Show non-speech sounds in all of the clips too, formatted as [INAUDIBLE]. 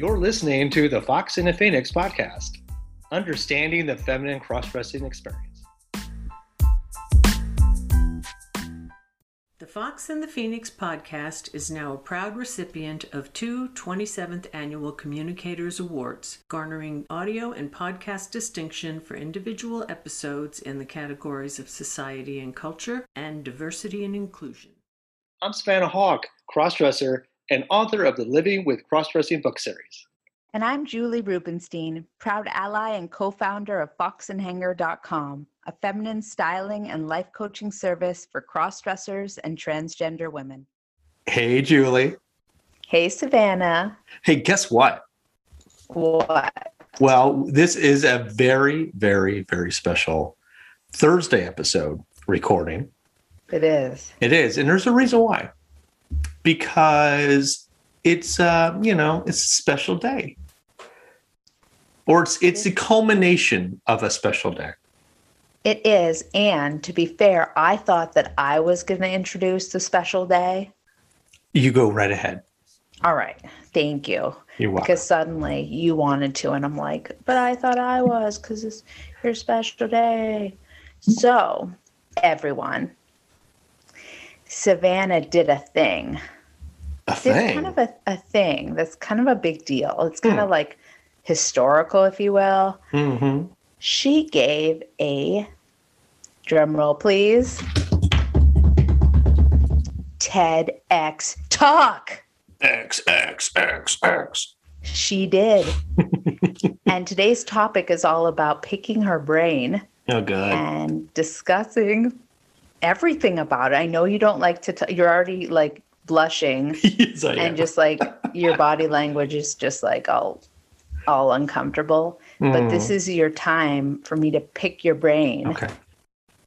You're listening to the Fox and the Phoenix podcast, understanding the feminine cross dressing experience. The Fox and the Phoenix podcast is now a proud recipient of two 27th Annual Communicators Awards, garnering audio and podcast distinction for individual episodes in the categories of society and culture and diversity and inclusion. I'm Savannah Hawk, crossdresser and author of the Living with Crossdressing book series. And I'm Julie Rubenstein, proud ally and co founder of foxandhanger.com, a feminine styling and life coaching service for crossdressers and transgender women. Hey, Julie. Hey, Savannah. Hey, guess what? What? Well, this is a very, very, very special Thursday episode recording. It is. It is. And there's a reason why. Because it's uh, you know, it's a special day. Or it's it's the culmination of a special day. It is. And to be fair, I thought that I was going to introduce the special day. You go right ahead. All right. Thank you. You're welcome. Because suddenly you wanted to. And I'm like, but I thought I was because it's your special day. So, everyone, Savannah did a thing. a It's thing. kind of a, a thing that's kind of a big deal. It's kind Hmm. of like historical, if you will. hmm She gave a drum roll, please. TEDx talk. X X X X. She did. [LAUGHS] and today's topic is all about picking her brain Oh good. and discussing everything about it. I know you don't like to, t- you're already like blushing [LAUGHS] yes, am. and just like your body language is just like all all uncomfortable but this Mm. is your time for me to pick your brain okay.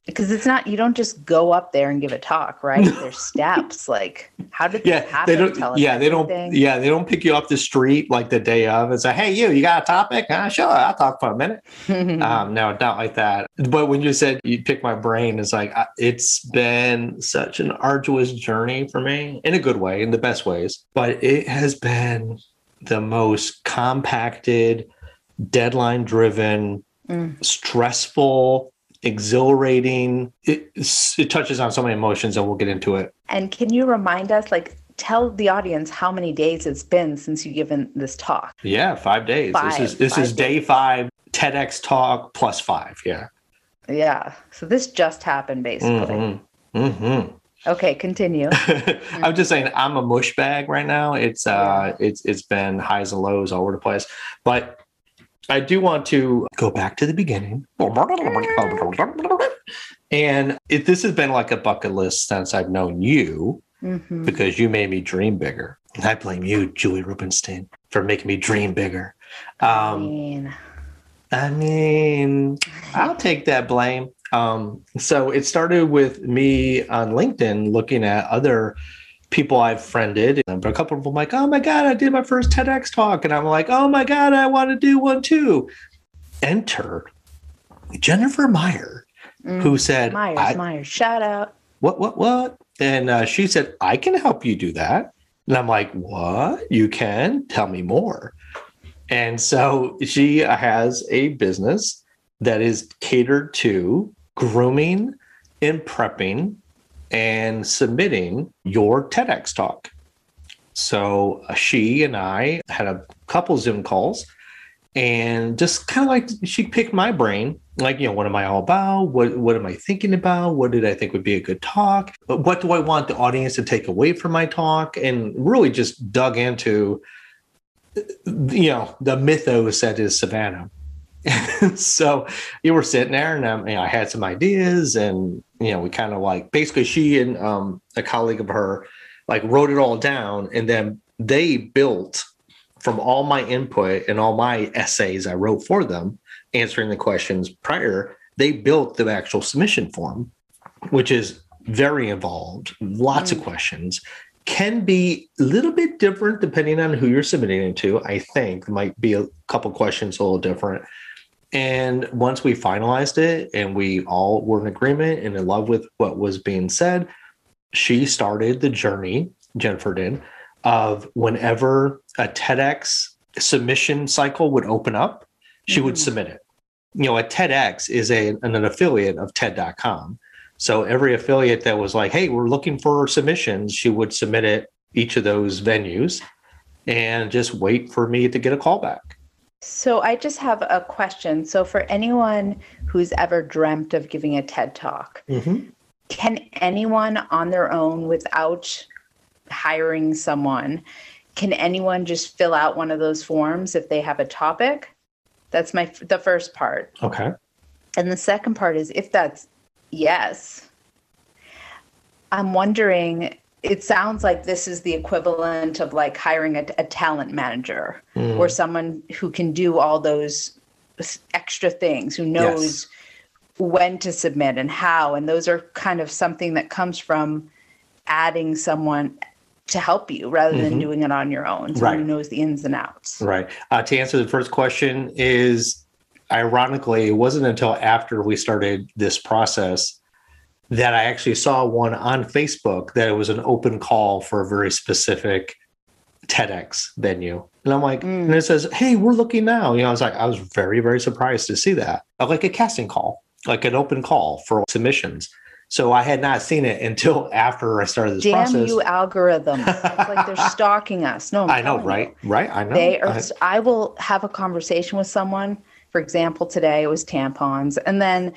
Because it's not you don't just go up there and give a talk right there's steps like how did Yeah, happen they don't. Tell Yeah, they don't. Yeah, they don't pick you off the street like the day of and say, "Hey, you, you got a topic? Uh, sure, I'll talk for a minute." [LAUGHS] um, no, not like that. But when you said you pick my brain, it's like I- it's been such an arduous journey for me in a good way, in the best ways. But it has been the most compacted, deadline-driven, Mm. stressful, exhilarating. It, it touches on so many emotions, and we'll get into it. and can you remind us like tell the audience how many days it's been since you've given this talk Yeah, five days. Five, this is this is day five. TEDx talk plus five. Yeah. yeah so this just happened basically hmm hmm okay continue [LAUGHS] I'm just saying I'm a mush bag right now. It's uh it's it's been highs and lows all over the place. But I do want to go back to the beginning. And it, this has been like a bucket list since I've known you Mhm. because you made me dream bigger. And I blame you, Julie Rubenstein, for making me dream bigger. I Um, mean, I mean, I'll [LAUGHS] take that blame. Um, so it started with me on LinkedIn looking at other people I've friended. But a couple of them like, oh my God, I did my first TEDx talk. And I'm like, oh my God, I want to do one too. Enter Jennifer Meyer, mm, who said, myers I- myers shout out what, what, what? And uh, she said, I can help you do that. And I'm like, what? You can? Tell me more. And so she has a business that is catered to grooming and prepping and submitting your TEDx talk. So uh, she and I had a couple Zoom calls and just kind of like she picked my brain like you know what am i all about? What what am i thinking about? What did i think would be a good talk? What do i want the audience to take away from my talk? And really just dug into you know the mythos that is savannah [LAUGHS] so you were sitting there and um, you know, i had some ideas and you know we kind of like basically she and um, a colleague of her like wrote it all down and then they built from all my input and all my essays i wrote for them answering the questions prior they built the actual submission form which is very involved lots of questions can be a little bit different depending on who you're submitting it to i think might be a couple questions a little different and once we finalized it and we all were in agreement and in love with what was being said she started the journey jennifer did of whenever a TEDx submission cycle would open up, she would Mhm. submit it. You know, a TEDx is a an, an affiliate of TED.com. So every affiliate that was like, "Hey, we're looking for submissions," she would submit it each of those venues, and just wait for me to get a call back. So I just have a question. So for anyone who's ever dreamt of giving a TED talk, mm-hmm. can anyone on their own without hiring someone, can anyone just fill out one of those forms if they have a topic? That's my the first part. Okay. And the second part is if that's yes, I'm wondering, it sounds like this is the equivalent of like hiring a, a talent manager Mm. or someone who can do all those extra things, who knows when to submit and how. And those are kind of something that comes from adding someone to help you rather than Mhm. doing it on your own. Someone who knows the ins and outs. Right. Uh, to answer the first question is ironically, it wasn't until after we started this process that I actually saw one on Facebook that it was an open call for a very specific TEDx venue. And I'm like, Mm. and it says, Hey, we're looking now. You know, I was like, I was very, very surprised to see that. Like a casting call, like an open call for submissions. So I had not seen it until [LAUGHS] after I started this Damn process. you algorithms. it's like they're [LAUGHS] stalking us. No, I'm I know, telling you. right? Right. I know. They are. I- I, will have a conversation with someone. For example, today it was tampons, and then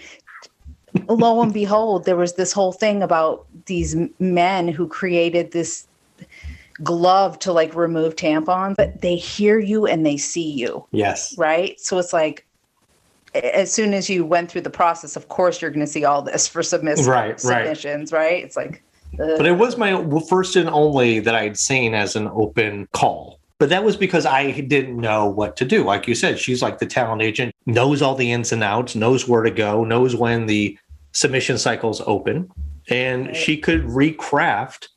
lo and behold, there was this whole thing about these men who created this glove to like remove tampons, but they hear you and they see you, yes. right? So it's like. As soon as you went through the process, of course you're going to see all this for submiss- Right, right. submissions, right? It's like, uh, But it was my first and only that I'd seen as an open call. But that was because I didn't know what to do. Like you said, she's like the talent agent, knows all the ins and outs, knows where to go, knows when the submission cycle's open, and she could recraft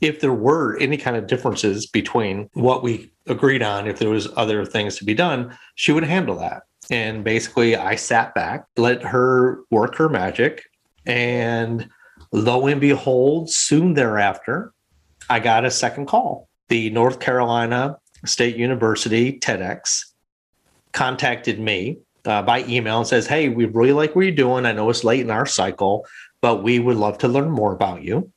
if there were any kind of differences between what we agreed on, if there was other things to be done, she would handle that. And basically, I sat back, let her work her magic, and lo and behold, soon thereafter, I got a second call. The North Carolina State University TEDx contacted me uh, by email and says, Hey, we really like what you're doing. I know it's late in our cycle, but we would love to learn more about you.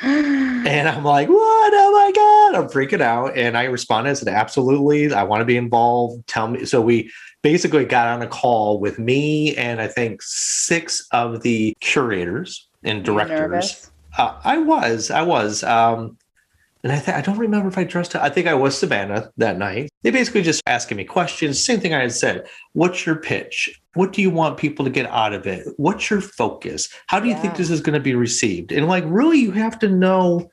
[GASPS] And I'm like, What? Oh my God. I'm freaking out. And I responded and said, Absolutely. I want to be involved. Tell me. So we basically got on a call with me and I think six of the curators and directors. Uh, I was, I was. Um, and I, th- I don't remember if I dressed. up. I think I was Savannah that night. They basically just asking me questions. Same thing I had said. What's your pitch? What do you want people to get out of it? What's your focus? How do you think this is going to be received? And like, really, you have to know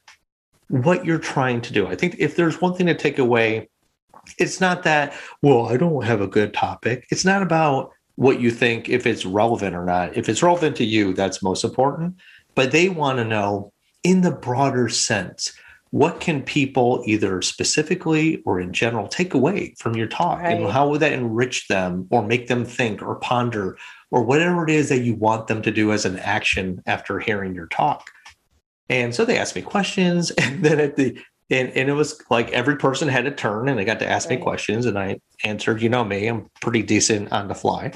what you're trying to do. I think if there's one thing to take away, it's not that, well, I don't have a good topic. It's not about what you think if it's relevant or not. If it's relevant to you, that's most important. But they want to know in the broader sense, what can people either specifically or in general take away from your talk? And how would that enrich them or make them think or ponder or whatever it is that you want them to do as an action after hearing your talk? And so they asked me questions. [LAUGHS] And then at the and, and it was like every person had a turn and they got to ask me questions and I answered, you know me, I'm pretty decent on the fly.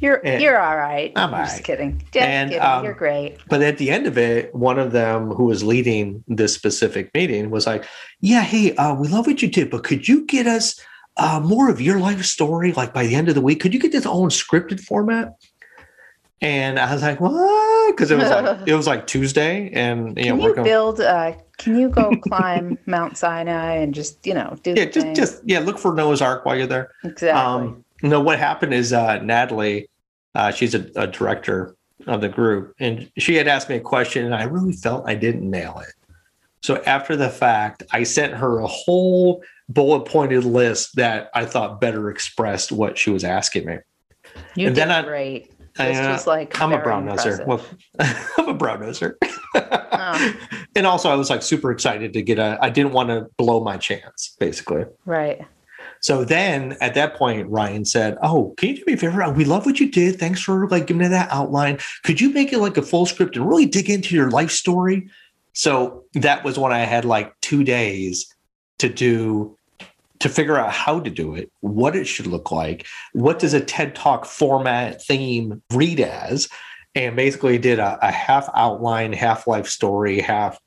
You're And- you're all right. I'm all just kidding. Just And, kidding. um, you're great. But at the end of it, one of them who was leading this specific meeting was like, Yeah, hey, uh, we love what you did, but could you get us uh, more of your life story like by the end of the week? Could you get this all in scripted format? And I was like, What? Because it was like [LAUGHS] it was like Tuesday and you know, Can you working build? Uh, can you go [LAUGHS] climb Mount Sinai and just you know do yeah, just thing? just yeah, look for Noah's Ark while you're there. exactly? Um, no, what happened is uh, Natalie, uh, she's a, a director of the group, and she had asked me a question, and I really felt I didn't nail it. So after the fact, I sent her a whole bullet pointed list that I thought better expressed what she was asking me. you and did then I- great. I, This uh, was like [LAUGHS] I'm a brown noser. Well, I'm a brown noser. Oh. And also, I was like super excited to get a. I didn't want to blow my chance, basically. right. So then at that point, Ryan said, Oh, can you do me a favor? We love what you did. Thanks for like giving me that outline. Could you make it like a full script and really dig into your life story? So that was when I had like two days to do to figure out how to do it, what it should look like, what does a TED Talk format theme read as, and basically did a, a half outline, half life story, half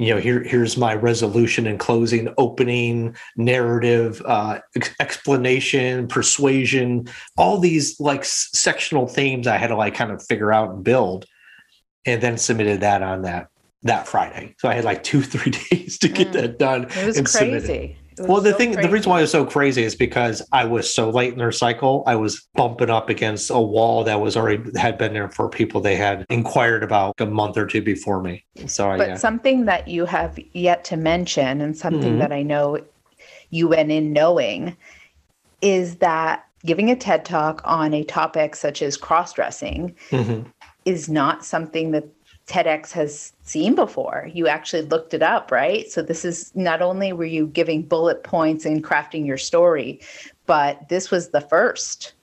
you know here here's my resolution and closing opening narrative uh, ex- explanation persuasion all these like sectional themes i had to like kind of figure out and build and then submitted that on that that friday so i had like two [LAUGHS] three days to get Mm. that done It was and submit it. crazy. Well the so thing the reason why it was so crazy is because i was so late in their cycle i was bumping up against a wall that was already had been there for people they had inquired about a month or two before me so But yeah something that you have yet to mention, and something Mhm. that I know you went in knowing, is that giving a TED talk on a topic such as cross dressing Mhm. is not something that TEDx has seen before. You actually looked it up, right? So this is not only were you giving bullet points and crafting your story, but this was the first.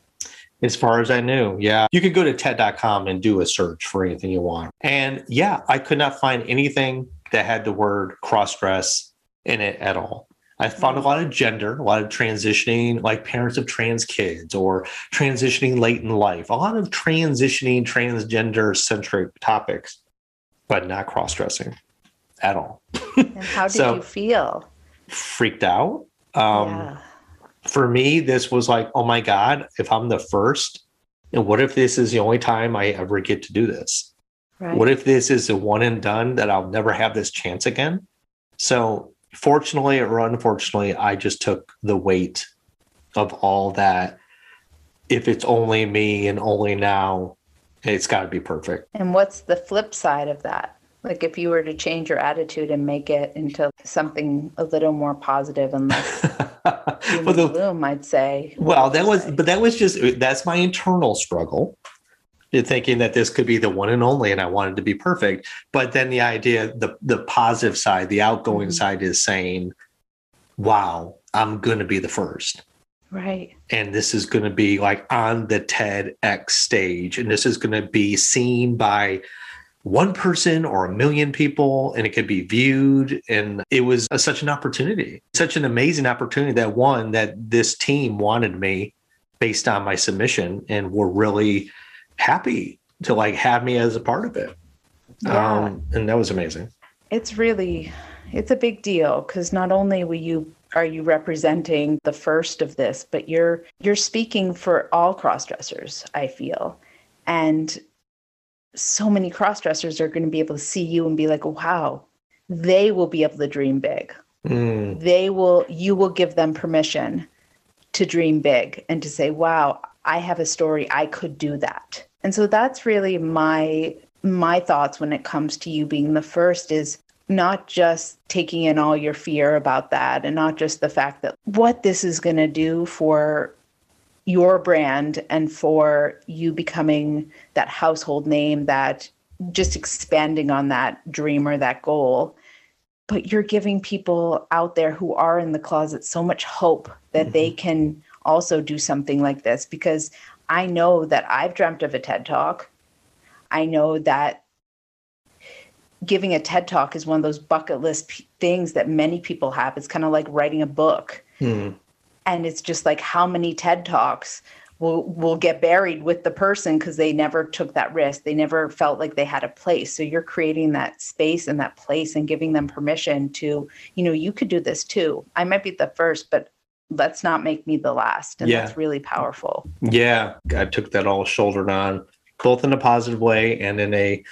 As far as I knew, yeah. You could go to TED.com and do a search for anything you want. And yeah, I could not find anything that had the word cross dress in it at all. I found a lot of gender, a lot of transitioning, like parents of trans kids or transitioning late in life, a lot of transitioning transgender centric topics, but not cross dressing at all. And how did So- you feel? Freaked out. Um, yeah. for me, this was like, oh my God, if I'm the first, and what if this is the only time I ever get to do this? Right. What if this is a one and done that I'll never have this chance again? So, fortunately or unfortunately, I just took the weight of all that. If it's only me and only now, it's got to be perfect. And what's the flip side of that? Like if you were to change your attitude and make it into something a little more positive and less [LAUGHS] well, the, gloom, I'd say. well that was say? but that was just that's my internal struggle in thinking that this could be the one and only and i wanted to be perfect but then the idea the the positive side the outgoing Mhm. side is saying wow i'm going to be the first right. and this is going to be like on the TEDx stage, and this is going to be seen by one person or a million people, and it could be viewed. And it was a, such an opportunity, such an amazing opportunity that one that this team wanted me based on my submission, and were really happy to like have me as a part of it. Yeah. Um, and that was amazing. It's really it's a big deal because not only will you are you representing the first of this, but you're you're speaking for all crossdressers, I feel. And so many crossdressers are going to be able to see you and be like, wow, they will be able to dream big. Mm, They will you will give them permission to dream big and to say, wow, I have a story, I could do that. And so that's really my my thoughts when it comes to you being the first is not just taking in all your fear about that and not just the fact that what this is going to do for your brand and for you becoming that household name that just expanding on that dream or that goal but you're giving people out there who are in the closet so much hope that mm-hmm. they can also do something like this because I know that I've dreamt of a TED talk. I know that giving a TED talk is one of those bucket list p- things that many people have. It's kind of like writing a book. mm, And it's just like how many TED talks will will get buried with the person because they never took that risk. They never felt like they had a place. So you're creating that space and that place and giving them permission to, you know, you could do this too. I might be the first, but let's not make me the last. And Yeah. that's really powerful. Yeah, I took that all shouldered on, both in a positive way and in a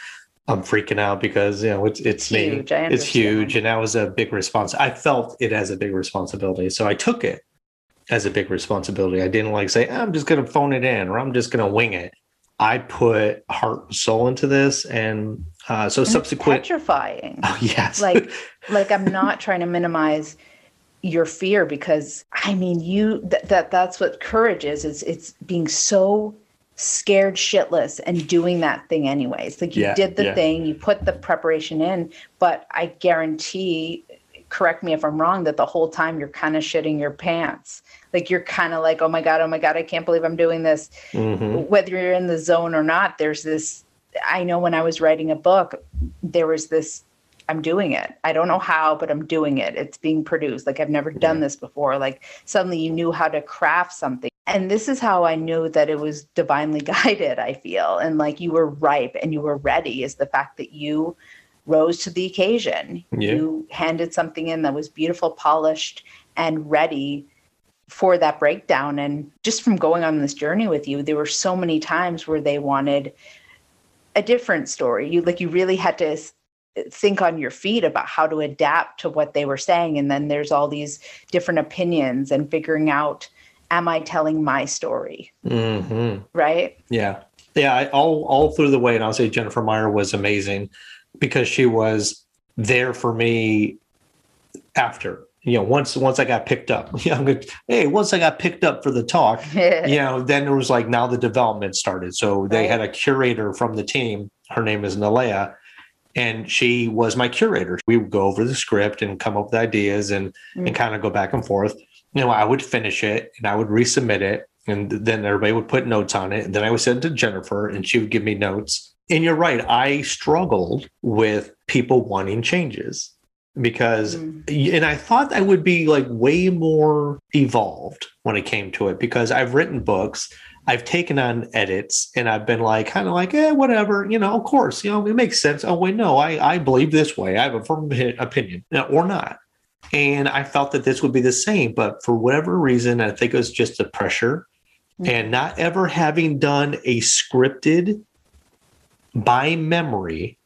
I'm freaking out because you know it's it's me. Huge, I It's huge, and that was a big response. I felt it as a big responsibility, so I took it as a big responsibility. I didn't like say I'm just going to phone it in or I'm just going to wing it. I put heart and soul into this, and uh, so And it's subsequent. petrifying. Oh, yes, like [LAUGHS] like i'm not trying to minimize your fear because i mean you th- that that's what courage is it's it's being so scared shitless and doing that thing anyways like you Yeah, did the yeah. thing you put the preparation in but i guarantee correct me if i'm wrong that the whole time you're kind of shitting your pants like you're kind of like oh my god oh my god i can't believe i'm doing this Mhm. whether you're in the zone or not there's this i know when i was writing a book there was this I'm doing it. I don't know how, but I'm doing it. It's being produced. Like I've never done this before. Like suddenly you knew how to craft something. And this is how I knew that it was divinely [LAUGHS] guided, I feel. And like you were ripe and you were ready is the fact that you rose to the occasion. Yeah. You handed something in that was beautiful, polished, and ready for that breakdown. And just from going on this journey with you, there were so many times where they wanted a different story. You like you really had to think on your feet about how to adapt to what they were saying and then there's all these different opinions and figuring out am i telling my story hmm right Yeah. Yeah. I, all, all through the way. And I'll say Jennifer Meyer was amazing because she was there for me after, you know, once, once I got picked up, [LAUGHS] you know, I'm good. Hey, once I got picked up for the talk, [LAUGHS] you know, then it was like, now the development started. So they Right. had a curator from the team. Her name is Nalea. And she was my curator. We would go over the script and come up with ideas and, and Mm. kind of go back and forth. You know, I would finish it and I would resubmit it. And then everybody would put notes on it. And then I would send it to Jennifer and she would give me notes. And you're right. I struggled with people wanting changes because Mm. and I thought I would be like way more evolved when it came to it because I've written books, I've taken on edits, and I've been like kind of like, eh, whatever, you know, of course, you know, it makes sense. Oh wait, no, I I believe this way. I have a firm opinion, or not. And I felt that this would be the same, but for whatever reason, I think it was just the pressure Mhm. and not ever having done a scripted by memory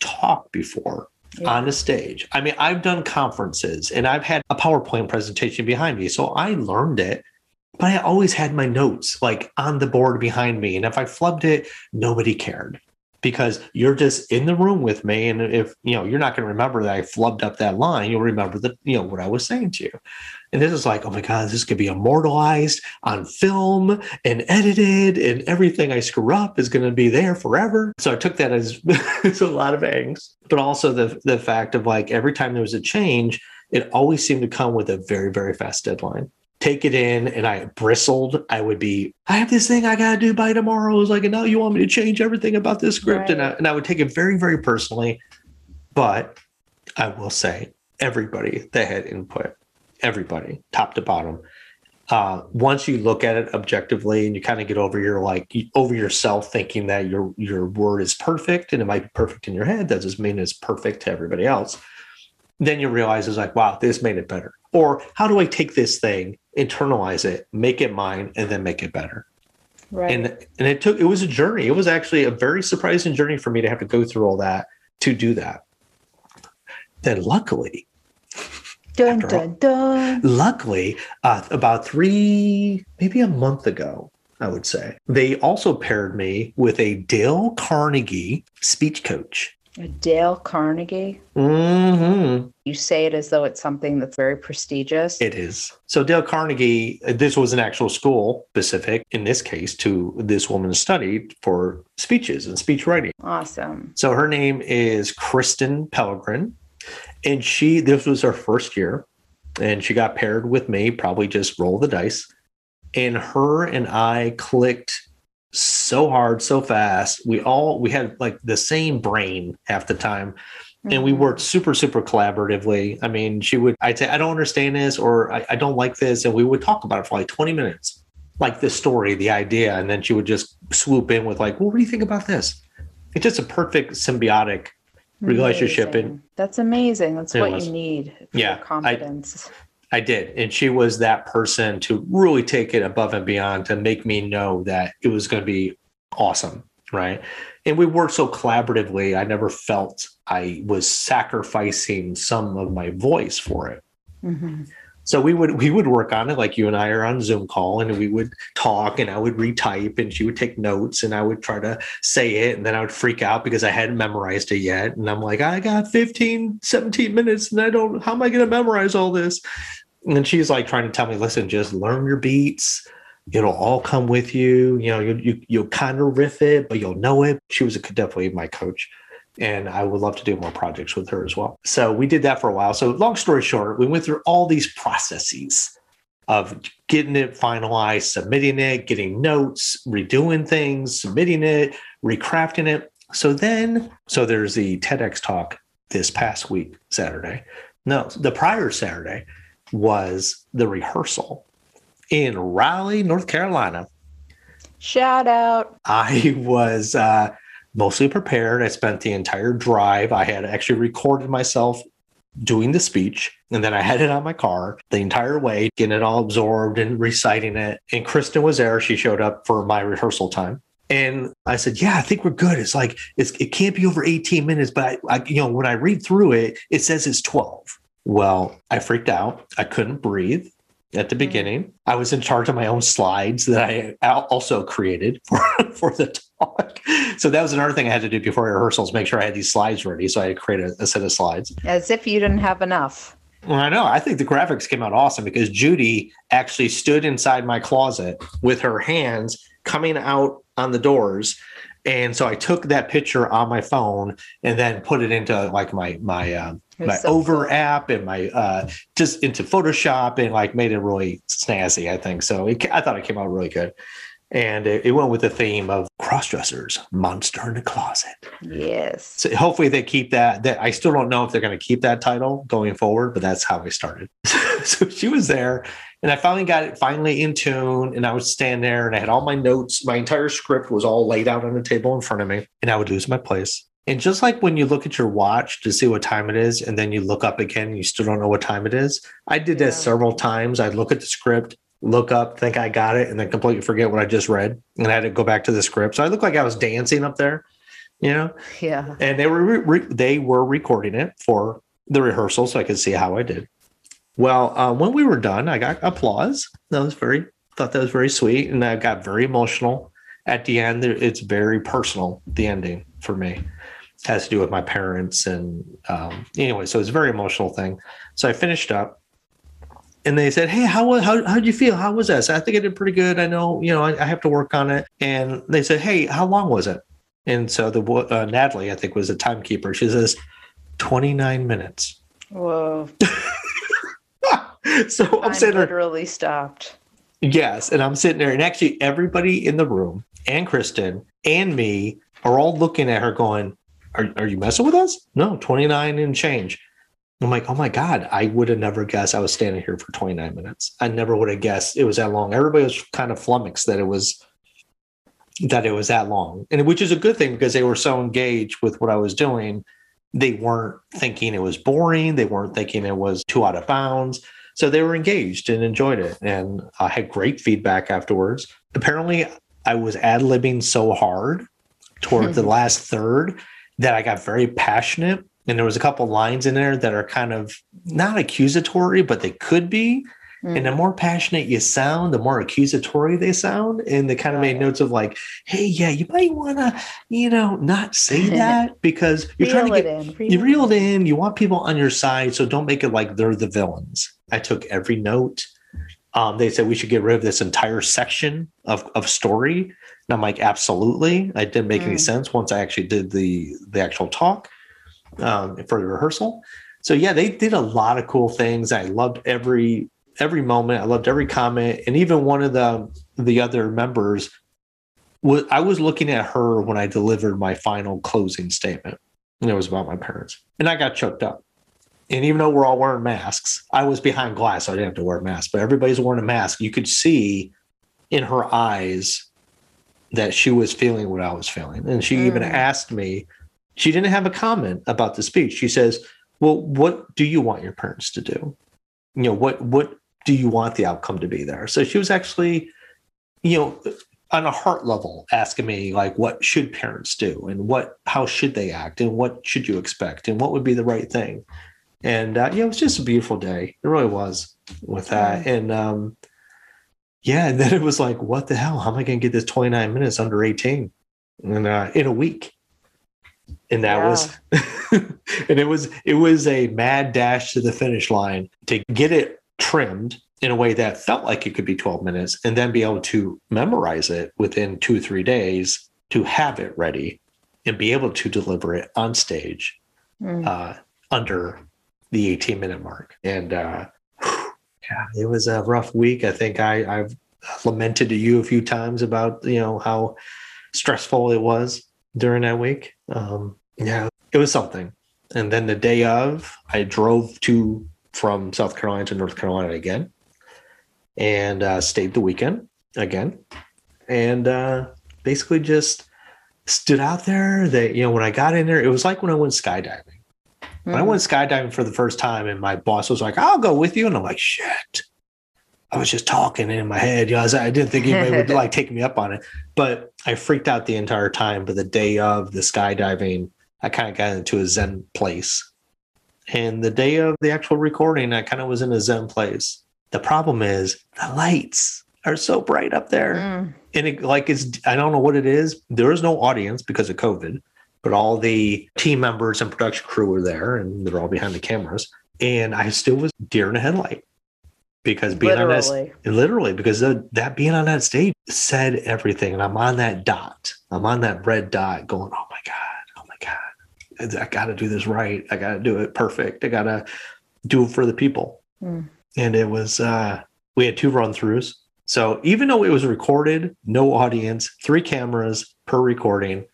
talk before Yeah. on a stage. I mean, I've done conferences and I've had a PowerPoint presentation behind me. So I learned it, but I always had my notes like on the board behind me. And if I flubbed it, nobody cared because you're just in the room with me. And if, you know, you're not going to remember that I flubbed up that line, you'll remember that, you know, what I was saying to you. And this is like, oh my God, this could be immortalized on film and edited, and everything I screw up is going to be there forever. So I took that as [LAUGHS] it's a lot of angst, but also the the fact of like every time there was a change, it always seemed to come with a very very fast deadline. Take it in, and I bristled. I would be, I have this thing I got to do by tomorrow. It was like, no, you want me to change everything about this script, and I, and I would take it very very personally. But I will say, everybody that had input, everybody, top to bottom, uh, once you look at it objectively and you kind of get over your like over yourself thinking that your your word is perfect and it might be perfect in your head that doesn't mean it's perfect to everybody else then you realize it's like wow this made it better or how do i take this thing internalize it make it mine and then make it better. Right. And and it took it was a journey. It was actually a very surprising journey for me to have to go through all that to do that. Then luckily dun after all- dun dun. luckily uh, about three maybe a month ago i would say they also paired me with a dale carnegie speech coach dale carnegie hmm you say it as though it's something that's very prestigious it is so dale carnegie uh, this was an actual school specific in this case to this woman studied for speeches and speech writing awesome So her name is Kristen Pellegrin. And she, this was her first year. And she got paired with me, probably just roll the dice. And her and I clicked so hard, so fast. We all, we had like the same brain half the time. And we Mhm. worked super, super collaboratively. I mean, she would, I'd say, I don't understand this or I, I don't like this. And we would talk about it for like 20 minutes, like the story, the idea. And then she would just swoop in with, like, well, what do you think about this? It's just a perfect symbiotic relationship and- that's amazing that's what was. you need for Yeah, confidence I did. And she was that person to really take it above and beyond to make me know that it was going to be awesome. Right. And we worked so collaboratively. I never felt I was sacrificing some of my voice for it. Mhm. So we would we would work on it like you and I are on Zoom call and we would talk and I would retype and she would take notes and I would try to say it and then I would freak out because I hadn't memorized it yet and I'm like I got 15 17 minutes and I don't how am I going to memorize all this? And she's like trying to tell me listen just learn your beats. It'll all come with you. You know you, you you'll kind of riff it but you'll know it. She was a, definitely my coach and I would love to do more projects with her as well. So we did that for a while. So long story short, we went through all these processes of getting it finalized, submitting it, getting notes, redoing things, submitting it, recrafting it. So then, so there's the TEDx talk this past week, Saturday. No, the prior Saturday was the rehearsal in Raleigh, North Carolina. Shout out. I was uh, mostly prepared. I spent the entire drive. I had actually recorded myself doing the speech and then I had it on my car the entire way, getting it all absorbed and reciting it. And Kristen was there. She showed up for my rehearsal time. And I said, "Yeah, I think we're good." It's like it's, it can't be over 18 minutes, but I, I, you know, when I read through it, it says it's 12. Well, I freaked out. I couldn't breathe at the mm. beginning. I was in charge of my own slides that I also created [LAUGHS] for, for the talk. So that was another thing I had to do before rehearsals, make sure I had these slides ready. So I created a, a set of slides. As if you didn't have enough. Well, I know. I think the graphics came out awesome because Judy actually stood inside my closet with her hands coming out on the doors. And so I took that picture on my phone and then put it into like my my uh, my so over cool. app and my uh, just into Photoshop and like made it really snazzy. I think so. It, I thought it came out really good and it, it, went with the theme of crossdressers monster in the closet. Yes. So hopefully they keep that that i still don't know if they're going to keep that title going forward but that's how we started. [LAUGHS] So she was there and i finally got it finally in tune and i would stand there and i had all my notes my entire script was all laid out on the table in front of me and i would lose my place. And just like when you look at your watch to see what time it is and then you look up again you still don't know what time it is. I did yeah. that several times. I'd look at the script look up, think I got it, and then completely forget what I just read, and I had to go back to the script. So I looked like I was dancing up there, you know. Yeah. And they were re- they were recording it for the rehearsal, so I could see how I did. Well, uh, when we were done, I got applause. That was very thought that was very sweet, and I got very emotional at the end. It's very personal. The ending for me it has to do with my parents, and um, anyway, so it's a very emotional thing. So I finished up and they said, "Hey, how how how did you feel? How was that?" So I think I did pretty good. I know, you know, I, I, have to work on it. And they said, "Hey, how long was it?" And so the uh, Natalie, I think, was a timekeeper. She says, 29 minutes." Whoa! [LAUGHS] so I'm, I'm sitting literally there, stopped. Yes, and I'm sitting there, and actually, everybody in the room, and Kristen and me, are all looking at her, going, "Are are you messing with us?" No, 29 and change. I'm like, oh my God, I would have never guessed I was standing here for 29 minutes. I never would have guessed it was that long. Everybody was kind of flummoxed that it was that it was that long. And which is a good thing because they were so engaged with what I was doing. They weren't thinking it was boring. They weren't thinking it was too out of bounds. So they were engaged and enjoyed it. And I had great feedback afterwards. Apparently, I was ad libbing so hard toward the [LAUGHS] last third that I got very passionate and there was a couple lines in there that are kind of not accusatory but they could be. Mm. and the more passionate you sound the more accusatory they sound. And they kind of made notes of like hey yeah you might want to you know not say [LAUGHS] that because you're trying to get you reel it in. you want people on your side so don't make it like they're the villains. I took every note. Um, they said we should get rid of this entire section of, of story. And i'm like absolutely. It didn't make mm. any sense once i actually did the the actual talk um, for the rehearsal. So yeah, they did a lot of cool things. I loved every every moment. I loved every comment, and even one of the the other members was I was looking at her when I delivered my final closing statement. And it was about my parents, and I got choked up. And even though we're all wearing masks, I was behind glass, so I didn't have to wear a mask. But everybody's wearing a mask. You could see in her eyes that she was feeling what I was feeling, and she mm. even asked me she didn't have a comment about the speech. She says, "Well, what do you want your parents to do? You know, what what do you want the outcome to be there?" So she was actually, you know, on a heart level asking me like what should parents do? And what how should they act? And what should you expect? And what would be the right thing? And uh, yeah it was just a beautiful day. It really was with that. And um yeah and then it was like what the hell? How am i going to get this 29 minutes under 18 and uh, in a week and that was [LAUGHS] and it was it was a mad dash to the finish line to get it trimmed in a way that felt like it could be 12 minutes and then be able to memorize it within two or three days to have it ready and be able to deliver it on stage mm. uh, under the 18 minute mark and uh, [SIGHS] yeah it was a rough week i think i i've lamented to you a few times about you know how stressful it was during that week. Um, yeah, it was something. And then the day of, I drove to from South Carolina to North Carolina again and uh, stayed the weekend again. And uh, basically just stood out there. That, you know, when I got in there, it was like when I went skydiving. When I went skydiving for the first time, and my boss was like, I'll go with you. And I'm like, shit. I was just talking in my head. You know, I didn't think anybody would [LAUGHS] like take me up on it, but I freaked out the entire time. But the day of the skydiving, I kind of got into a Zen place. And the day of the actual recording, I kind of was in a Zen place. The problem is the lights are so bright up there. Mm. And it like it's I don't know what it is. There is no audience because of COVID, but all the team members and production crew were there and they're all behind the cameras. And I still was deer in a headlight because being on Literally. that literally because the, that being on that stage said everything and i'm on that dot i'm on that red dot going oh my god i gotta do this right i gotta do it perfect i gotta do it for the people Mm. and it was uh we had two run throughs so even though it was recorded no audience three cameras per recording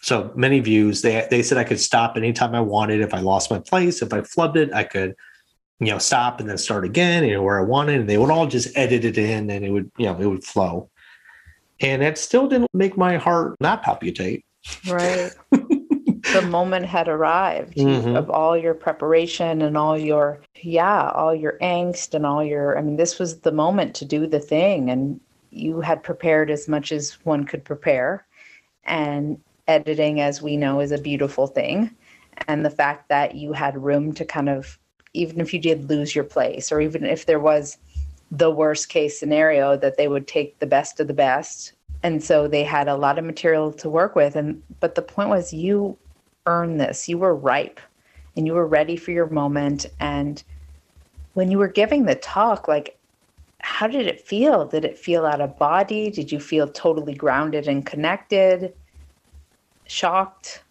so many views they they said i could stop anytime i wanted if i lost my place if i flubbed it i could you know, stop and then start again, you know, where I wanted, and they would all just edit it in and it would, you know, it would flow. And it still didn't make my heart not palpitate. Right. [LAUGHS] the moment had arrived Mhm. of all your preparation and all your, yeah, all your angst and all your, I mean, this was the moment to do the thing. And you had prepared as much as one could prepare. And editing, as we know, is a beautiful thing. And the fact that you had room to kind of, even if you did lose your place, or even if there was the worst case scenario, that they would take the best of the best and so they had a lot of material to work with and but the point was you earned this. You were ripe and you were ready for your moment. And when you were giving the talk like how did it feel? Did it feel out of body? Did you feel totally grounded and connected? Shocked?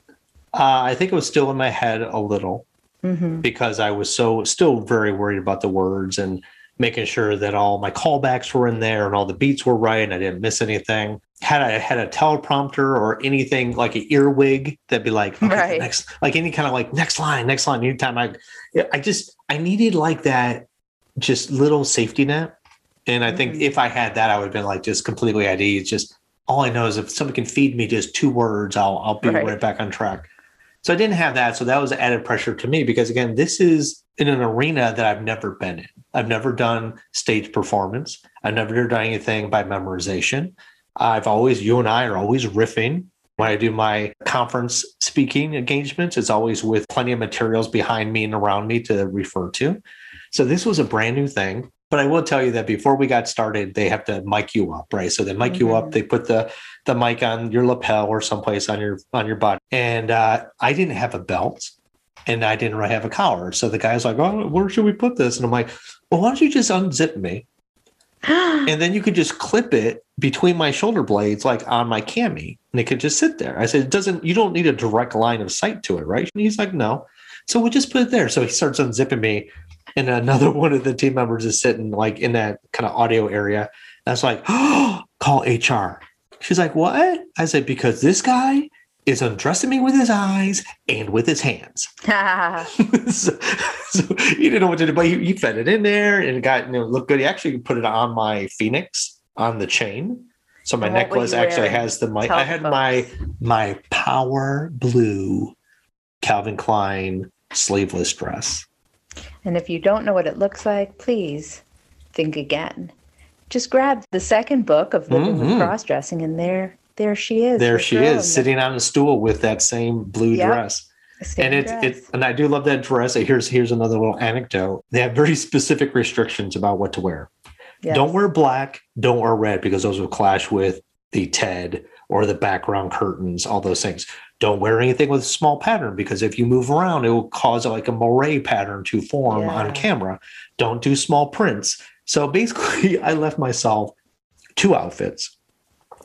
Uh, I think it was still in my head a little mm-hmm. because I was so still very worried about the words and making sure that all my callbacks were in there and all the beats were right and I didn't miss anything. Had I had a teleprompter or anything like an earwig that'd be like, okay, Right. next, like any kind of like next line, next line. Anytime I, I just I needed like that, just little safety net. And I think Mhm. if I had that, I would have been like just completely ease. Just all I know is if someone can feed me just two words, I'll I'll be Right. right back on track. So I didn't have that. So that was added pressure to me because again, this is in an arena that I've never been in. I've never done stage performance. I've never done anything by memorization. I've always, you and I are always riffing. When I do my conference speaking engagements, it's always with plenty of materials behind me and around me to refer to. So this was a brand new thing. But I will tell you that before we got started, they have to mic you up, right? So they mic you up. Mhm. They put the the mic on your lapel or someplace on your on your body. And uh, I didn't have a belt, and I didn't really have a collar. So the guy's like, "Oh, where should we put this?" And I'm like, "Well, why don't you just unzip me, [GASPS] and then you could just clip it between my shoulder blades, like on my cami, and it could just sit there." I said, "It doesn't. You don't need a direct line of sight to it, right?" And he's like, "No." So we just put it there. So he starts unzipping me, and another [LAUGHS] one of the team members is sitting like in that kind of audio area. That's like, oh, [GASPS] call HR. She's like, what? I said, because this guy is undressing me with his eyes and with his hands. [LAUGHS] [LAUGHS] so, so he didn't know what to do, but he, he fed it in there and it got, you know, looked good. He actually put it on my Phoenix on the chain. So my necklace actually has the mic. I had my my power blue Calvin Klein sleeveless dress. And if you don't know what it looks like, please think again. Just grab the second book of Living Mhm. with Cross Dressing, and there, there she is. There she is, sitting on a stool with that same blue Yep. dress. same and it's dress. it, and I do love that dress. Here's here's another little anecdote. They have very specific restrictions about what to wear. Yes. Don't wear black, don't wear red because those will clash with the TED or the background curtains, all those things. Don't wear anything with a small pattern because if you move around, it will cause like a moiré pattern to form Yeah. on camera. Don't do small prints. So basically, [LAUGHS] I left myself two outfits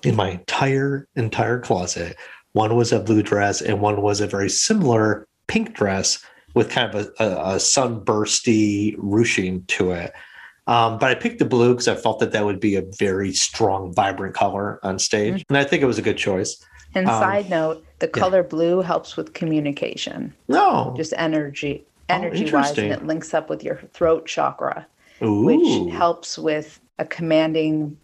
in my entire entire closet. One was a blue dress, and one was a very similar pink dress with kind of a, a, a sunbursty ruching to it. Um, but I picked the blue because I felt that that would be a very strong, vibrant color on stage, and I think it was a good choice. And um, side note, The color blue helps with communication, No. just energy, Oh, energy wise, and it links up with your throat chakra, Ooh. which helps with a commanding.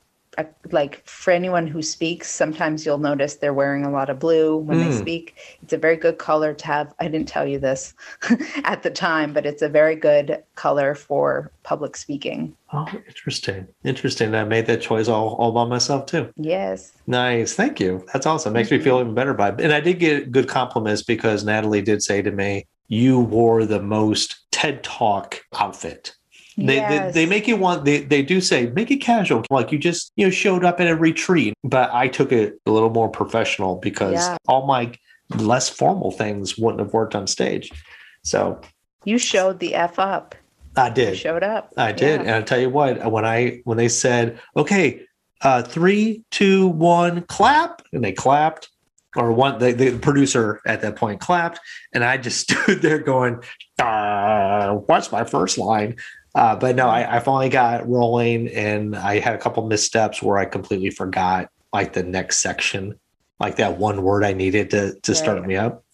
Like for anyone who speaks, sometimes you'll notice they're wearing a lot of blue when they Mm. speak. It's a very good color to have. I didn't tell you this [LAUGHS] at the time, but it's a very good color for public speaking. Oh, interesting. Interesting. I made that choice all, all by myself too. Yes. Nice. Thank you. That's awesome. Makes me feel even better by it. And I did get good compliments because Natalie did say to me, you wore the most TED Talk outfit. They, yes. they they make you want they they do say make it casual like you just you know showed up at a retreat but I took it a little more professional because Yeah. all my less formal things wouldn't have worked on stage so You showed the F up. I You did showed up. I did, Yeah. and I tell you what, when I when they said, "Okay, uh, three, two, one, clap," and they clapped, or one, the, the producer at that point clapped, and I just [LAUGHS] stood there going, uh, "What's my first line?" Uh, but no, I, I finally got rolling, and I had a couple missteps where I completely forgot like the next section, like that one word I needed to to start Right. me up.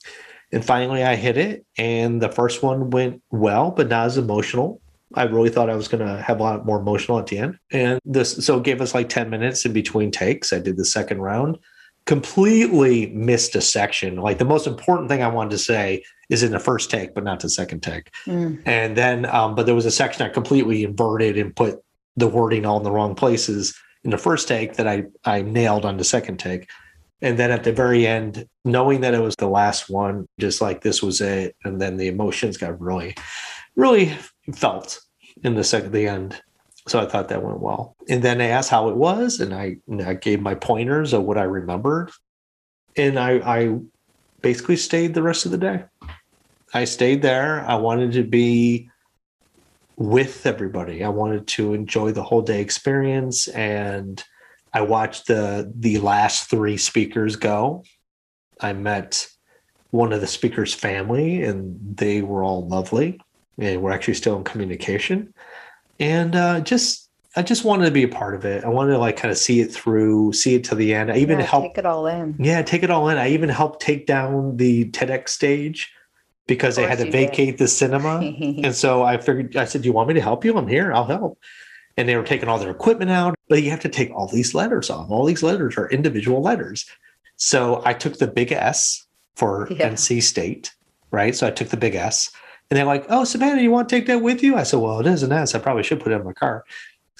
And finally, I hit it, and the first one went well, but not as emotional. I really thought I was going to have a lot more emotional at the end. And this, so it gave us like 10 minutes in between takes. I did the second round, completely missed a section. Like the most important thing I wanted to say is in the first take, but not the second take. Mm. And then, um, but there was a section I completely inverted and put the wording all in the wrong places in the first take that I, I nailed on the second take. And then at the very end, knowing that it was the last one, just like this was it. And then the emotions got really, really felt in the second, the end. So I thought that went well. And then they asked how it was, and I, and I gave my pointers of what I remembered. And I, I basically stayed the rest of the day. I stayed there. I wanted to be with everybody. I wanted to enjoy the whole day experience and I watched the the last 3 speakers go. I met one of the speakers' family and they were all lovely and we're actually still in communication. And uh just I just wanted to be a part of it. I wanted to like kind of see it through, see it to the end. I even Yeah, helped take it all in. yeah, take it all in. I even helped take down the TEDx stage because they had to you did. vacate the cinema. [LAUGHS] and so I figured, I said, Do you want me to help you? I'm here, I'll help. And they were taking all their equipment out, but you have to take all these letters off. All these letters are individual letters. So I took the big S for Yeah. NC State, right? So I took the big S. And they're like, Oh, Savannah, you want to take that with you? I said, Well, it is an S. I probably should put it in my car.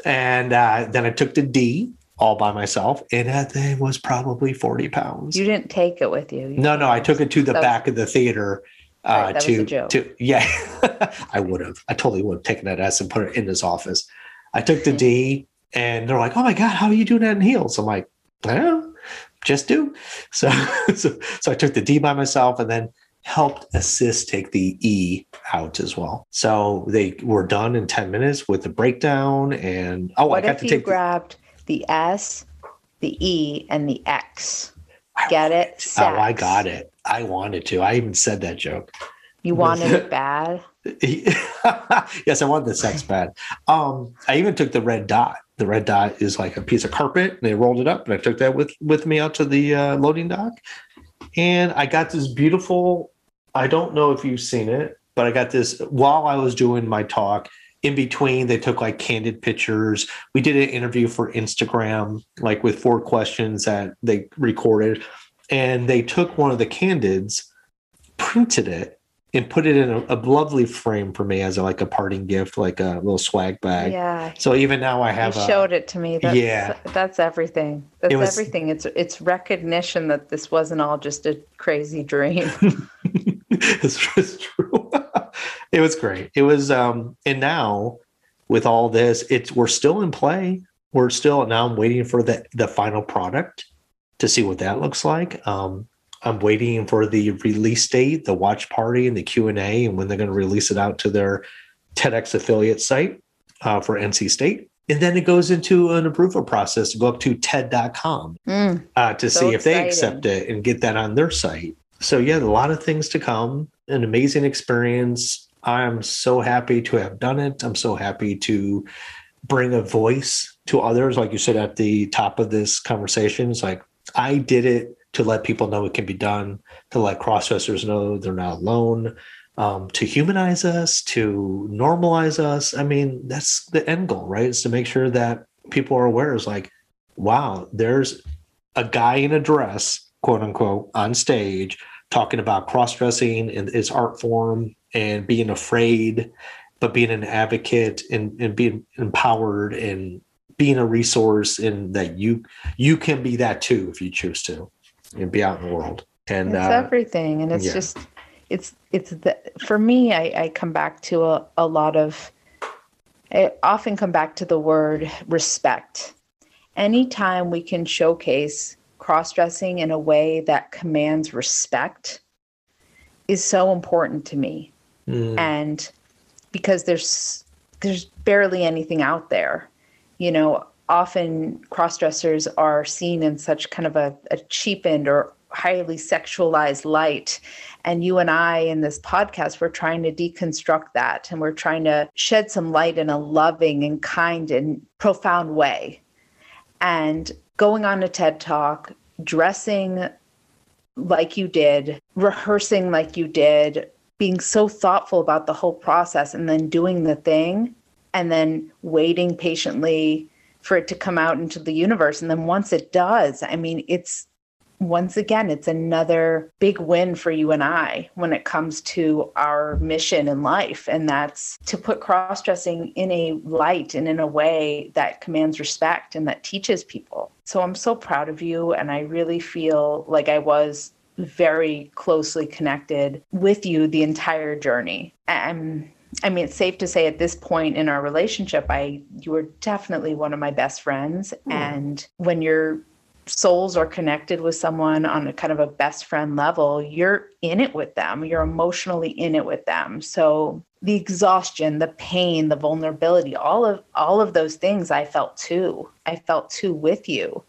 And uh, then I took the D all by myself, and that thing was probably 40 pounds. You didn't take it with you. You No, no, I took it to the was- back of the theater. Uh, Right, to, to yeah, [LAUGHS] I would have. I totally would have taken that S and put it in his office. I took the [LAUGHS] D, and they're like, "Oh my god, how are you doing that in heels?" I'm like, "I just do." So, [LAUGHS] so, so I took the D by myself, and then helped assist take the E out as well. So they were done in ten minutes with the breakdown, and oh, What I got to take. the- grabbed the S, the E, and the X? Get it? oh, I got it. I wanted to. I even said that joke. You wanted it [LAUGHS] bad. [LAUGHS] yes, I wanted the sex bad. Um, I even took the red dot. The red dot is like a piece of carpet, and they rolled it up, and I took that with with me out to the uh, loading dock. And I got this beautiful. I don't know if you've seen it, but I got this while I was doing my talk. In between, they took like candid pictures. We did an interview for Instagram, like with four questions that they recorded, and they took one of the candids, printed it, and put it in a, a lovely frame for me as a, like a parting gift, like a little swag bag. Yeah. So even now I You have a, showed it to me. That's, Yeah. that's everything. That's It was- everything. It's it's recognition that this wasn't all just a crazy dream. [LAUGHS] it's, it's true. [LAUGHS] it was great. It was um and now with all this, it's we're still in play. We're still now I'm waiting for the the final product to see what that looks like. Um I'm waiting for the release date, the watch party and the Q&A and when they're going to release it out to their TEDx affiliate site uh, for NC State. And then it goes into an approval process to go up to TED.com Mm, uh, to So see if they accept it and get that on their site. So yeah, a lot of things to come. An amazing experience. I'm so happy to have done it. I'm so happy to bring a voice to others. Like you said at the top of this conversation, it's like I did it to let people know it can be done, to let crossdressers know they're not alone, um, to humanize us, to normalize us. I mean, that's the end goal, right? Is to make sure that people are aware is like, wow, there's a guy in a dress, quote unquote, on stage talking about cross dressing and its art form and being afraid, but being an advocate and, and being empowered and being a resource and that you you can be that too if you choose to and be out in the world. And it's uh, everything. And it's yeah. just it's it's the for me I, I come back to a, a lot of I often come back to the word respect. Anytime we can showcase cross dressing in a way that commands respect is so important to me. Mm. And because there's there's barely anything out there. You know, often cross dressers are seen in such kind of a, a cheapened or highly sexualized light. And you and I in this podcast, we're trying to deconstruct that and we're trying to shed some light in a loving and kind and profound way. And going on a TED talk, dressing like you did, rehearsing like you did, being so thoughtful about the whole process, and then doing the thing, and then waiting patiently for it to come out into the universe. And then once it does, I mean, it's once again, it's another big win for you and I when it comes to our mission in life. And that's to put cross dressing in a light and in a way that commands respect and that teaches people. So I'm so proud of you. And I really feel like I was very closely connected with you the entire journey. I'm I mean, it's safe to say at this point in our relationship, I you were definitely one of my best friends. Mm. And when you're souls are connected with someone on a kind of a best friend level, you're in it with them. You're emotionally in it with them. So the exhaustion, the pain, the vulnerability, all of all of those things I felt too. I felt too with you.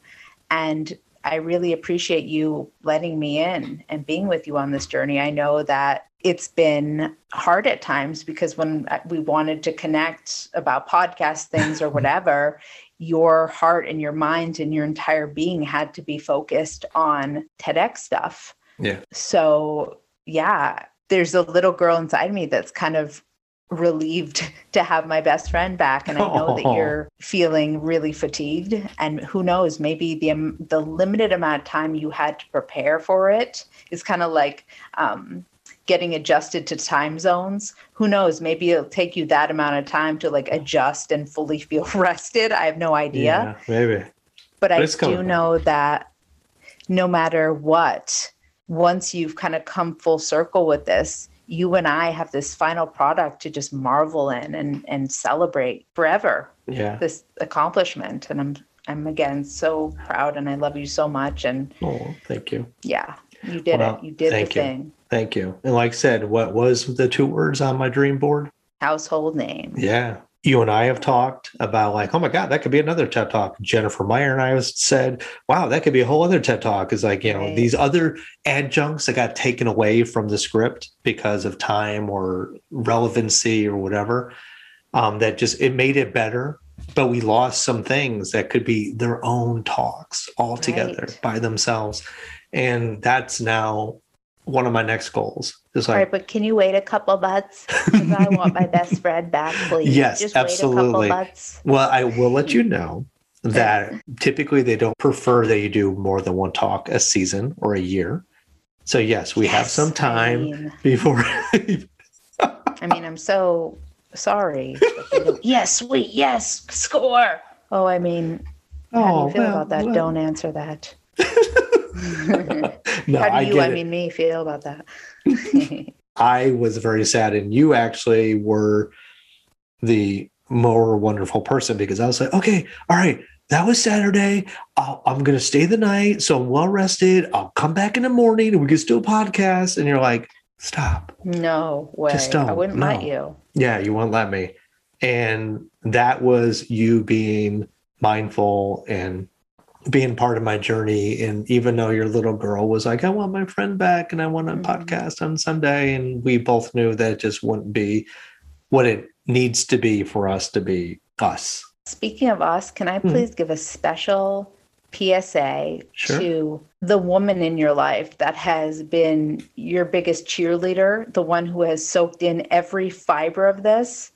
And I really appreciate you letting me in and being with you on this journey. I know that it's been hard at times because when we wanted to connect about podcast things or [LAUGHS] whatever, your heart and your mind and your entire being had to be focused on TEDx stuff. Yeah. So, yeah, there's a little girl inside me that's kind of relieved [LAUGHS] to have my best friend back and i know oh. that you're feeling really fatigued and who knows maybe the the limited amount of time you had to prepare for it is kind of like um, getting adjusted to time zones. Who knows? Maybe it'll take you that amount of time to like adjust and fully [LAUGHS] feel rested. I have no idea. Yeah, maybe. But, but I do know that no matter what, once you've kind of come full circle with this, you and I have this final product to just marvel in and and celebrate forever. Yeah. This accomplishment. And I'm I'm again so proud and I love you so much. And oh, thank you. Yeah. You did well, it. You did the you. thing. Thank you. And like I said, what was the two words on my dream board? Household name. Yeah. You and I have talked about like, oh my God, that could be another TED talk. Jennifer Meyer and I have said, wow, that could be a whole other TED talk. Is like, you know, right. these other adjuncts that got taken away from the script because of time or relevancy or whatever. Um, that just it made it better but we lost some things that could be their own talks altogether right. by themselves and that's now one of my next goals. Is like, All right, but can you wait a couple months? Because I want my best [LAUGHS] friend back, please. Yes, Just absolutely. Well, I will let you know that typically they don't prefer that you do more than one talk a season or a year. So yes, we yes, have some time I mean, before. [LAUGHS] I mean, I'm so sorry. yes, sweet, yes, score. Oh, I mean, how oh, do you oh, feel well, about that? Well. Don't answer that. [LAUGHS] no, How do you, I, I mean, me feel about that? [LAUGHS] I was very sad, and you actually were the more wonderful person because I was like, okay, all right, that was Saturday. i am going to stay the night. So I'm well rested. I'll come back in the morning and we can still podcast. And you're like, stop. No way. Just don't. I wouldn't no. let you. Yeah, you won't let me. And that was you being mindful and being part of my journey. And even though your little girl was like, I want my friend back and I want a mm-hmm. podcast on Sunday. And we both knew that it just wouldn't be what it needs to be for us to be us. Speaking of us, can I mm-hmm. please mm-hmm. give a special PSA Sure. to the woman in your life that has been your biggest cheerleader, the one who has soaked in every fiber of this.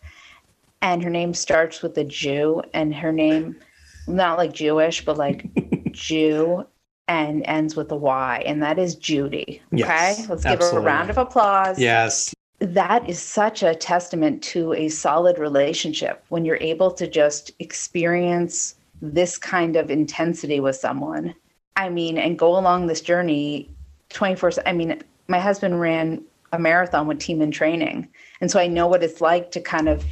And her name starts with a Jew, and her name, not like Jewish, but like Jew, and ends with a Y, and that is Judy. Okay. Yes, Let's give her a round of applause Yes. that is such a testament to a solid relationship when you're able to just experience this kind of intensity with someone. I mean, and go along this journey 24 I mean, my husband ran a marathon with team in training. And so I know what it's like to kind of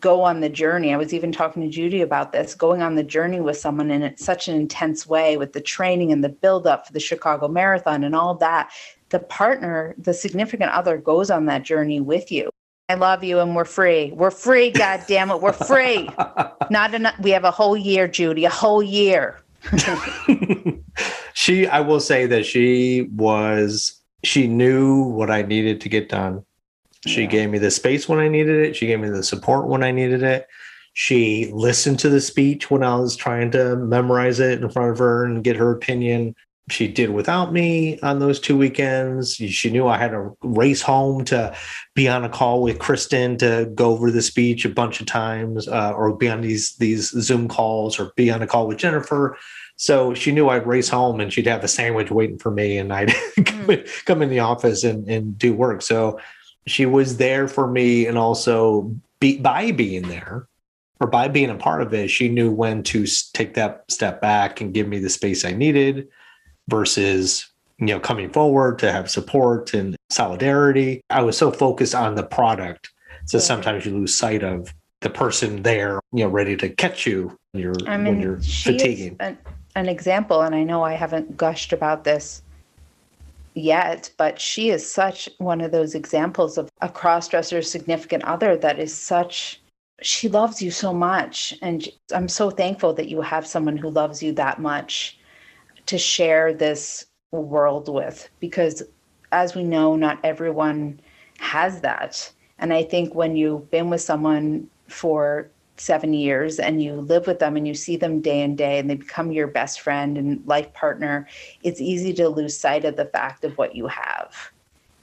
go on the journey. I was even talking to Judy about this, going on the journey with someone in such an intense way with the training and the build up for the Chicago Marathon and all that. The partner, the significant other goes on that journey with you. I love you and we're free. We're free, [LAUGHS] god damn it. We're free. Not enough we have a whole year, Judy, a whole year. [LAUGHS] she, I will say that she was, she knew what I needed to get done. She Yeah. gave me the space when I needed it. She gave me the support when I needed it. She listened to the speech when I was trying to memorize it in front of her and get her opinion. She did without me on those two weekends. She knew I had to race home to be on a call with Kristen to go over the speech a bunch of times, uh, or be on these these Zoom calls, or be on a call with Jennifer. So she knew I'd race home and she'd have a sandwich waiting for me, and I'd come, [LAUGHS] in, come in the office and, and do work. So she was there for me, and also be, by being there or by being a part of it, she knew when to take that step back and give me the space I needed versus you know coming forward to have support and solidarity. I was so focused on the product, so Yeah. sometimes you lose sight of the person there, you know, ready to catch you when you're I when you're fatiguing. an, an example, and I know I haven't gushed about this yet, but she is such one of those examples of a cross-dresser significant other that is such. She loves you so much, and I'm so thankful that you have someone who loves you that much to share this world with. Because, as we know, not everyone has that. And I think when you've been with someone for seven years and you live with them and you see them day and day and they become your best friend and life partner, it's easy to lose sight of the fact of what you have.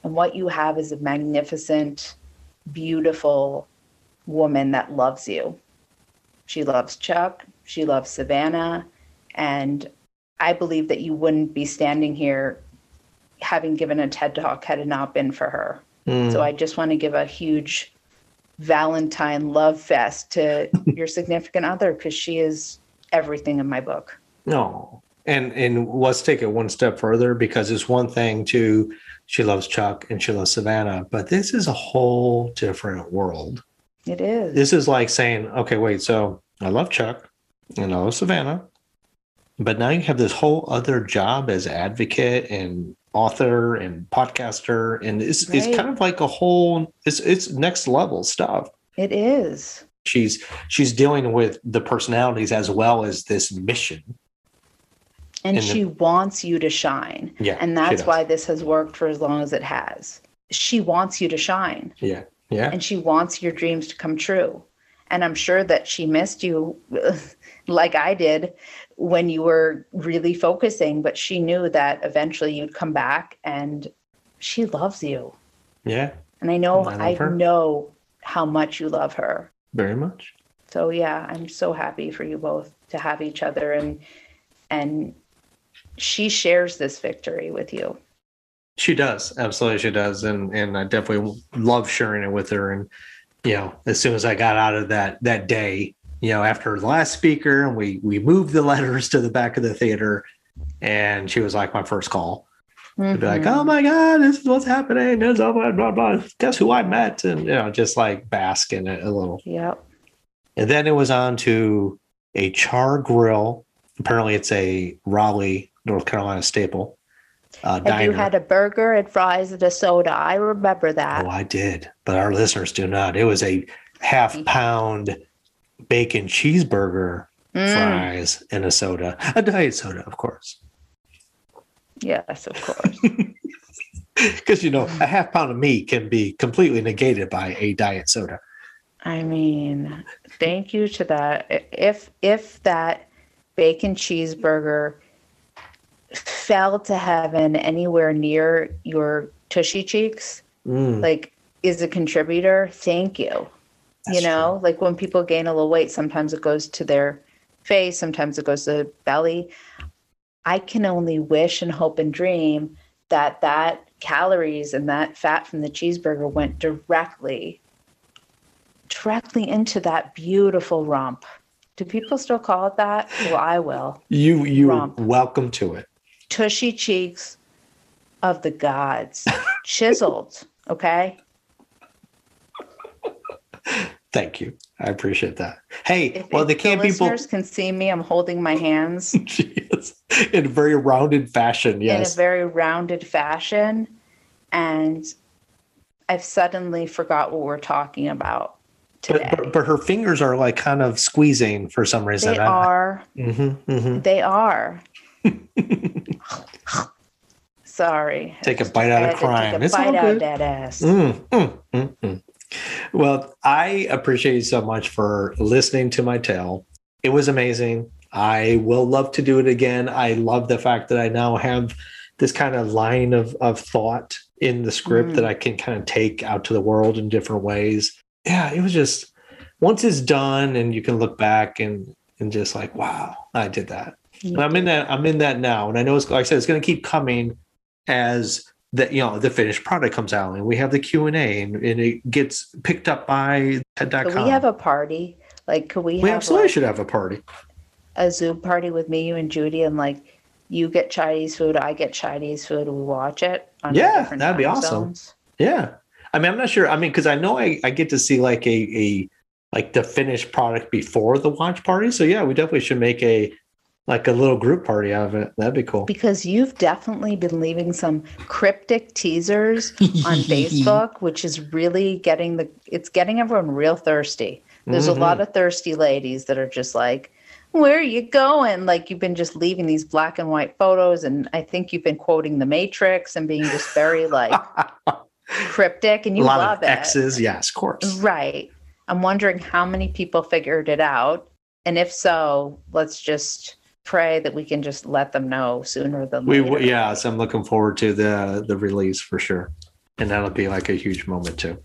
And what you have is a magnificent, beautiful woman that loves you. She loves Chuck, she loves Savannah, and I believe that you wouldn't be standing here having given a TED talk had it not been for her. Mm. So I just want to give a huge Valentine love fest to [LAUGHS] your significant other because she is everything in my book. No. And and let's take it one step further because it's one thing to she loves Chuck and she loves Savannah, but this is a whole different world. It is. This is like saying, okay, wait, so I love Chuck and I love Savannah, but now you have this whole other job as advocate and author and podcaster, and it's it's kind of like a whole it's it's next level stuff. It is. She's she's dealing with the personalities as well as this mission. And And the- she wants you to shine. Yeah, And that's why this has worked for as long as it has. She wants you to shine Yeah, yeah. and she wants your dreams to come true. And I'm sure that she missed you [LAUGHS] like I did when you were really focusing, but she knew that eventually you'd come back and she loves you. Yeah, And I know, I I, know how much you love her. very much. So yeah, I'm so happy for you both to have each other and and she shares this victory with you. She does. Absolutely she does. And and I definitely love sharing it with her. And you know, as soon as I got out of that that day, you know, after the last speaker and we we moved the [LAUGHS] letters to the back of the theater and she was like my first call. To be like, Mhm. oh my God, this is what's happening. This is blah, blah, blah, blah. Guess who I met? And you know, just like bask in it a little. Yep. And then it was on to a Char-Grill. Apparently, it's a Raleigh, North Carolina staple. Uh, And you had a burger and fries and a soda. I remember that. oh, I did, but our listeners do not. It was a half pound bacon cheeseburger, Mm, fries, and a soda, a diet soda, of course. yes, of course. [LAUGHS] Because, you know, a half pound of meat can be completely negated by a diet soda. I mean, thank you to that. If if that bacon cheeseburger fell to heaven anywhere near your tushy cheeks, Mm, like is a contributor, thank you. That's you know, like when people gain a little weight, sometimes it goes to their face, sometimes it goes to the belly. I can only wish and hope and dream that that calories and that fat from the cheeseburger went directly directly into that beautiful rump. Do people still call it that? Well, I will. you you Romp. welcome to it. Tushy cheeks of the gods, [LAUGHS] chiseled. Okay. Thank you. I appreciate that. Hey, If, well, if they can't the people can see me, I'm holding my hands [LAUGHS] in a very rounded fashion. Yes, in a very rounded fashion. And I've suddenly forgot what we're talking about today. But, but, but her fingers are like kind of squeezing for some reason. they are. hmm hmm They are. [LAUGHS] Sorry. Take a bite out of to take crime. a It's bite out good. that ass. Mm, mm, mm, mm. Well, I appreciate you so much for listening to my tale. It was amazing. I will love to do it again. I love the fact that I now have this kind of line of, of thought in the script Mm. that I can kind of take out to the world in different ways. Yeah, it was just once it's done and you can look back and and just like, wow, I did that. And I'm in that I'm in that now. And I know it's like I said, it's gonna keep coming as the you know the finished product comes out and we have the Q and and it gets picked up by TED.com. Could we have a party? Like, could we we have absolutely like, should have a party. a Zoom party with me, you, and Judy, and like you get Chinese food, I get Chinese food, we watch it? On Yeah, that'd be awesome. zones? Yeah. I mean, I'm not sure. I mean, because I know I, I get to see like a a like the finished product before the watch party. So yeah, we definitely should make a like a little group party out of it. That'd be cool. Because you've definitely been leaving some cryptic teasers [LAUGHS] on Facebook, which is really getting the it's getting everyone real thirsty. There's Mhm. a lot of thirsty ladies that are just like, "Where are you going?" Like you've been just leaving these black and white photos, and I think you've been quoting The Matrix and being just very like [LAUGHS] cryptic, and a you lot love of it, X's. Yes, of course. right? I'm wondering how many people figured it out, and if so, let's just pray that we can just let them know sooner than We later. yeah, so I'm looking forward to the the release for sure, and that'll be like a huge moment too.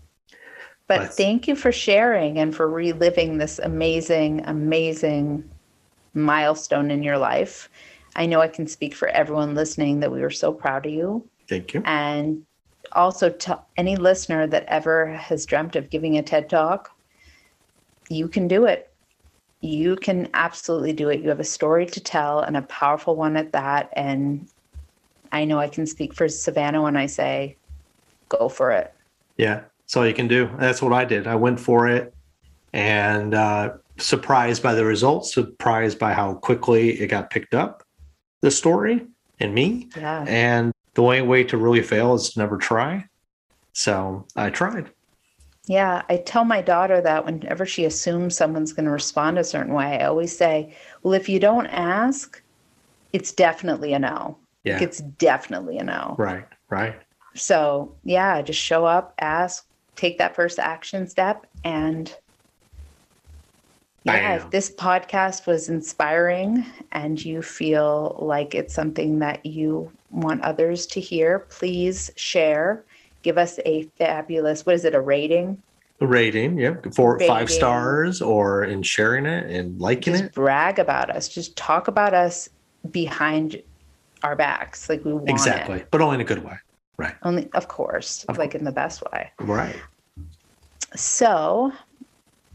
But But- thank you for sharing and for reliving this amazing, amazing milestone in your life. I know I can speak for everyone listening that we were so proud of you. Thank you. And also to any listener that ever has dreamt of giving a TED talk, you can do it. You can absolutely do it. You have a story to tell and a powerful one at that. And I know I can speak for Savannah when I say, go for it. Yeah, that's all you can do. That's what I did. I went for it, and uh, surprised by the results, surprised by how quickly it got picked up, the story and me. Yeah. And the only way to really fail is to never try. So I tried. Yeah, I tell my daughter that whenever she assumes someone's going to respond a certain way, I always say, well, if you don't ask, it's definitely a no. Yeah. Like, It's definitely a no. Right. Right. So, yeah, just show up, ask, take that first action step. And yeah, if this podcast was inspiring and you feel like it's something that you want others to hear, please share. Give us a fabulous, what is it, a rating? A rating, yeah, for five stars or in sharing it and liking just it. brag about us just talk about us behind our backs like we want Exactly, it but only in a good way. Right. only of course Of like in the best way Right. so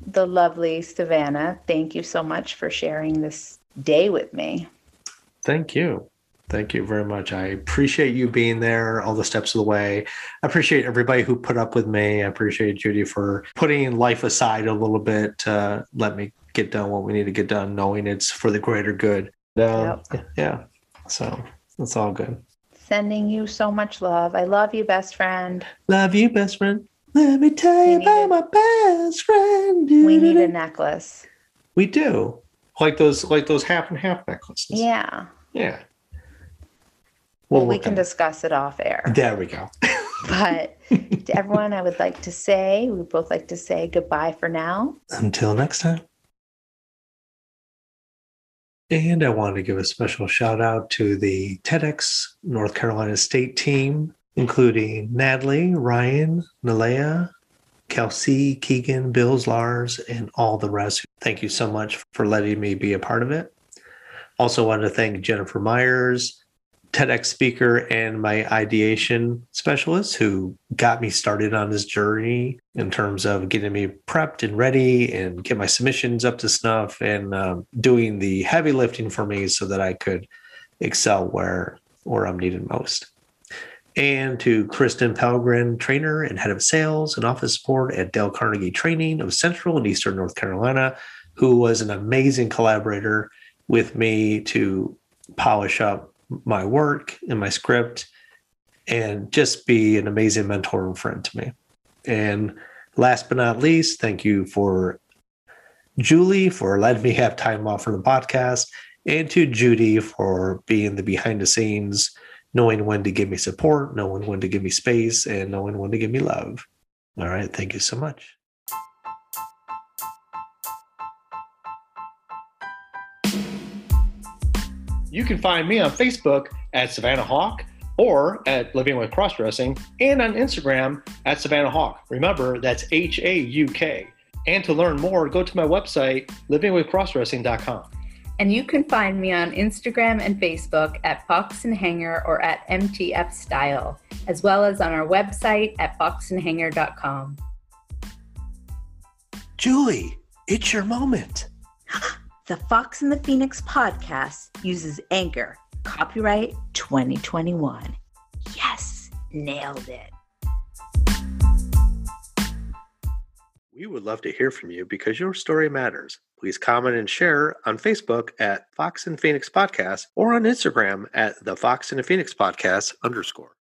the lovely savannah thank you so much for sharing this day with me Thank you. Thank you very much. I appreciate you being there all the steps of the way. I appreciate everybody who put up with me. I appreciate Judy for putting life aside a little bit to let me get done what we need to get done, knowing it's for the greater good. Um, Yeah. So it's all good. sending you so much love i love you best friend Love you, best friend. Let me tell We you about a- my best friend. we need a necklace We do. Like those like those half and half necklaces. yeah Yeah. Well, we can discuss it off air There we go. [LAUGHS] but to everyone i would like to say we both like to say goodbye for now Until next time. And I wanted to give a special shout out to the TEDx North Carolina State team, including Natalie, Ryan, Nalea, Kelsey, Keegan, Bills, Lars, and all the rest. Thank you so much for letting me be a part of it. Also, wanted to thank Jennifer Myers, TEDx speaker and my ideation specialist who got me started on this journey in terms of getting me prepped and ready and get my submissions up to snuff and um, doing the heavy lifting for me so that I could excel where where I'm needed most. And to Kristen Pelgrin, trainer and head of sales and office support at Dale Carnegie Training of Central and Eastern North Carolina, who was an amazing collaborator with me to polish up my work and my script and just be an amazing mentor and friend to me. And last but not least, thank you for Julie for letting me have time off from the podcast and to Judy for being the behind the scenes, knowing when to give me support, knowing when to give me space, and knowing when to give me love. All right. Thank you so much. You can find me on Facebook at Savannah Hauk or at Living with Crossdressing and on Instagram at Savannah Hauk. Remember, that's H A U K. And to learn more, go to my website, livingwithcrossdressing.com. And you can find me on Instagram and Facebook at Fox and Hanger or at MTF Style, as well as on our website at foxandhanger.com. Julie, it's your moment. [LAUGHS] The Fox and the Phoenix podcast uses Anchor. Copyright 2021. Yes, nailed it. We would love to hear from you because your story matters. Please comment and share on Facebook at Fox and Phoenix Podcast or on Instagram at the Fox and the Phoenix Podcast underscore.